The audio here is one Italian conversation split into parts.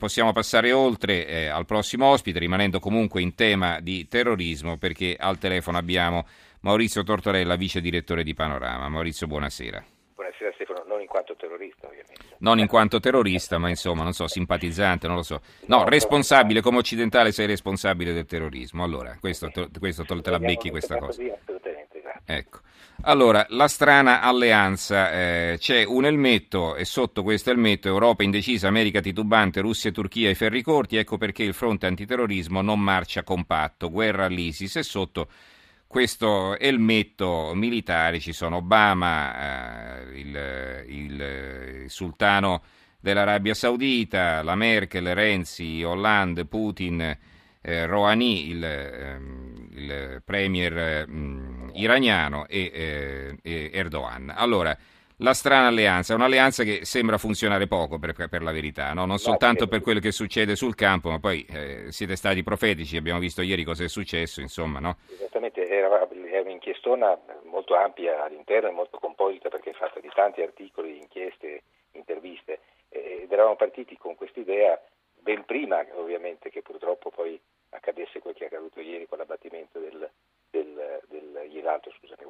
possiamo passare oltre eh, al prossimo ospite, rimanendo comunque in tema di terrorismo, perché al telefono abbiamo Maurizio Tortorella, vice direttore di Panorama. Maurizio, buonasera. Buonasera Stefano, non in quanto terrorista ovviamente. Non in quanto terrorista, ma insomma, non so, simpatizzante, non lo so. No, responsabile, come occidentale sei responsabile del terrorismo. Allora, questo, questo te la becchi questa cosa. Ecco. Allora, la strana alleanza, eh, c'è un elmetto e sotto questo elmetto Europa indecisa, America titubante, Russia e Turchia ai ferri corti, ecco perché il fronte antiterrorismo non marcia compatto, guerra all'ISIS e sotto questo elmetto militare ci sono Obama, eh, il, il, il sultano dell'Arabia Saudita, la Merkel, Renzi, Hollande, Putin, eh, Rouhani, il, ehm, il premier mh, iraniano, e, eh, e, Erdogan. Allora, la strana alleanza, un'alleanza che sembra funzionare poco per, per la verità, no? non soltanto per quello che succede sul campo, ma poi eh, siete stati profetici, abbiamo visto ieri cosa è successo, insomma. No? Esattamente, era, è un'inchiestona molto ampia all'interno e molto composita perché è fatta di tanti articoli, inchieste, interviste ed eravamo partiti con quest'idea ben prima ovviamente che purtroppo poi accadesse quel che è accaduto ieri con l'abbattimento del, del, del l'altro, scusami,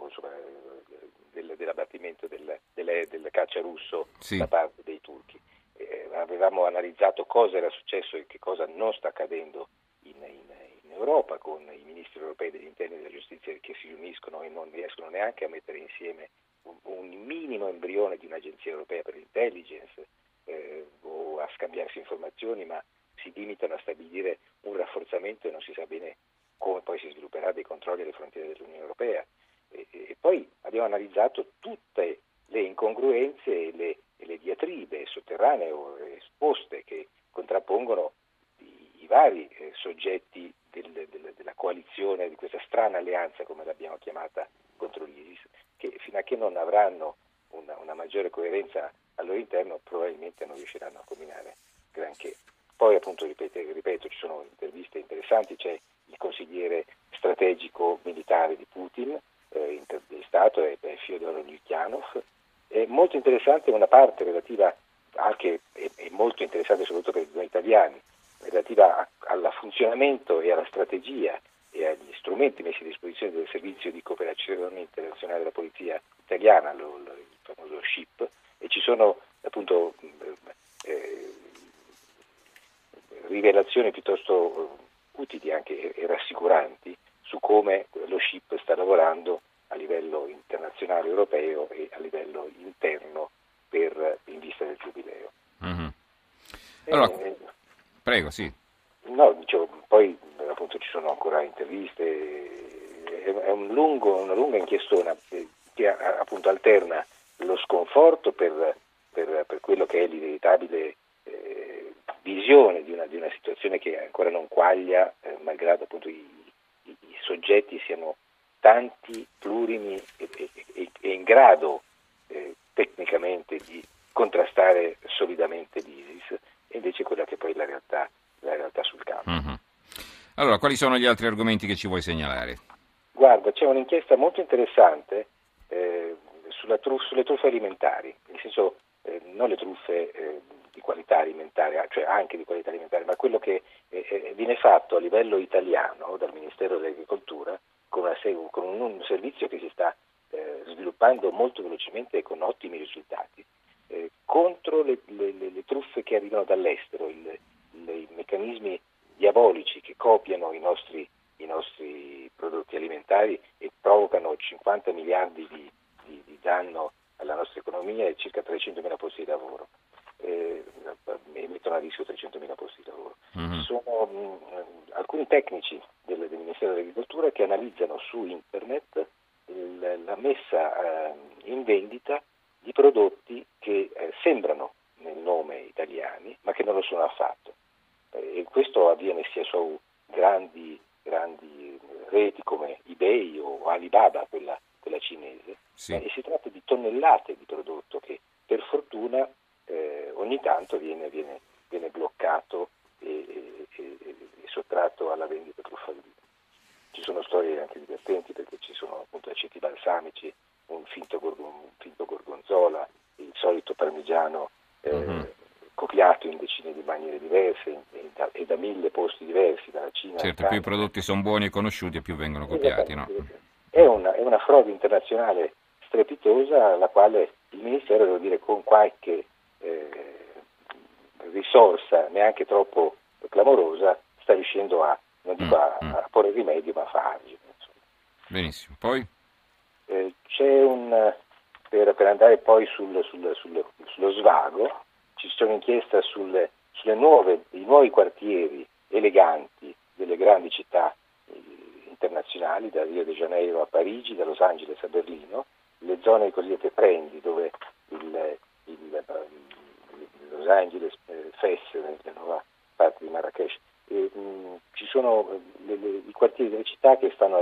del, dell'abbattimento del, del, del caccia russo sì. da parte dei turchi. Eh, avevamo analizzato cosa era successo e che cosa non sta accadendo in, in, in Europa con i ministri europei degli interni e della giustizia che si riuniscono e non riescono neanche a mettere insieme un, un minimo embrione di un'agenzia europea per l'intelligence eh, o a scambiarsi informazioni, ma si limitano a stabilire un rafforzamento e non si sa bene come poi si svilupperà dei controlli alle frontiere dell'Unione Europea. E, e poi abbiamo analizzato tutte le incongruenze e le, e le diatribe sotterranee o esposte che contrappongono i, i vari eh, soggetti del, del, della coalizione, di questa strana alleanza, come l'abbiamo chiamata, contro l'ISIS, che fino a che non avranno una, una maggiore coerenza al loro interno probabilmente non riusciranno a combinare granché. Poi appunto ripeto, ripeto ci sono interviste interessanti, c'è consigliere strategico militare di Putin, eh, intervistato è, è Fyodor Lukyanov. È molto interessante una parte relativa anche e molto interessante soprattutto per noi italiani, relativa al funzionamento e alla strategia e agli strumenti messi a disposizione del servizio di cooperazione internazionale della polizia italiana, lo, lo, il famoso SHIP, e ci sono appunto eh, rivelazioni piuttosto eh, utili anche e rassicuranti su come lo SHIP sta lavorando a livello internazionale europeo e a livello interno per, in vista del giubileo. Mm-hmm. Allora, eh, prego, sì. No, dicevo, poi appunto ci sono ancora interviste, è, un lungo, una lunga inchiestona che appunto alterna lo sconforto per, per, per quello che è l'inevitabile eh, visione di una, di una, situazione che ancora non quaglia, eh, malgrado appunto i, i, i, soggetti siano tanti, plurimi e, e, e in grado eh, tecnicamente di contrastare solidamente l'ISIS, e invece quella che poi è la realtà, la realtà sul campo. Mm-hmm. Allora, quali sono gli altri argomenti che ci vuoi segnalare? Guarda, c'è un'inchiesta molto interessante eh, truff, sulle truffe alimentari, nel senso eh, non le truffe eh, di qualità alimentare, cioè anche di qualità alimentare, ma quello che eh, eh, viene fatto a livello italiano dal Ministero dell'Agricoltura con, una, con un, un, servizio che si sta eh, sviluppando molto velocemente e con ottimi risultati, contro le, le, le, truffe che arrivano dall'estero, il, il, i meccanismi diabolici che copiano i nostri, i nostri prodotti alimentari e provocano 50 miliardi di di, di danno alla nostra economia e circa 300.000 posti di lavoro. Eh, mettono a rischio 300.000 posti di lavoro. Mm-hmm. Sono mh, alcuni tecnici del, del, Ministero dell'Agricoltura che analizzano su internet il, la messa eh, in vendita di prodotti che eh, sembrano nel nome italiani ma che non lo sono affatto. Eh, e questo avviene sia su grandi, grandi reti come eBay o Alibaba, quella quella cinese, sì. eh, e si tratta di tonnellate di prodotto che per fortuna eh, ogni tanto viene, viene, viene bloccato e, e, e, sottratto alla vendita truffaldina. Ci sono storie anche divertenti perché ci sono appunto aceti balsamici, un finto, un finto gorgonzola, il solito parmigiano eh, mm-hmm. copiato in decine di maniere diverse e da, e da mille posti diversi, dalla Cina. Certo, più i prodotti sono buoni e conosciuti e più vengono copiati. No? È, una, è una frode internazionale strepitosa alla quale il Ministero, devo dire, con qualche eh, risorsa neanche troppo clamorosa, sta riuscendo a, non dico mm, a, mm. a porre rimedio, ma a farli. Benissimo, poi? Eh, c'è un, per, per, andare poi sul, sul, sul, sullo svago, ci sono inchieste sulle, sulle nuove, i nuovi quartieri eleganti delle grandi città eh, internazionali, da Rio de Janeiro a Parigi, da Los Angeles a Berlino, le zone cosiddette prendi, dove il, il Angeles, eh, Fes, la nuova parte di Marrakesh, ci sono eh, le, le, i quartieri delle città che stanno,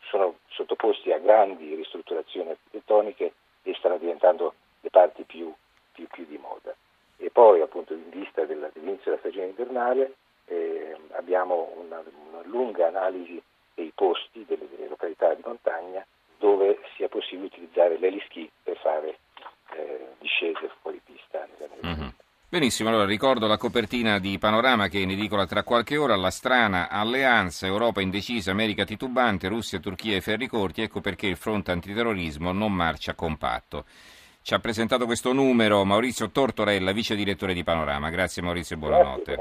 sono sottoposti a grandi ristrutturazioni architettoniche e stanno diventando le parti più, più, più di moda. E poi appunto in vista dell'inizio della stagione invernale eh, abbiamo una, una, lunga analisi dei posti, delle, delle, località di montagna dove sia possibile utilizzare l'eliski per fare eh, discese fuori pista. Mm-hmm. Benissimo, allora ricordo la copertina di Panorama che è in edicola tra qualche ora, la strana alleanza Europa indecisa, America titubante, Russia, Turchia e ferri corti, ecco perché il fronte antiterrorismo non marcia compatto. Ci ha presentato questo numero Maurizio Tortorella, vice direttore di Panorama. Grazie Maurizio e buonanotte.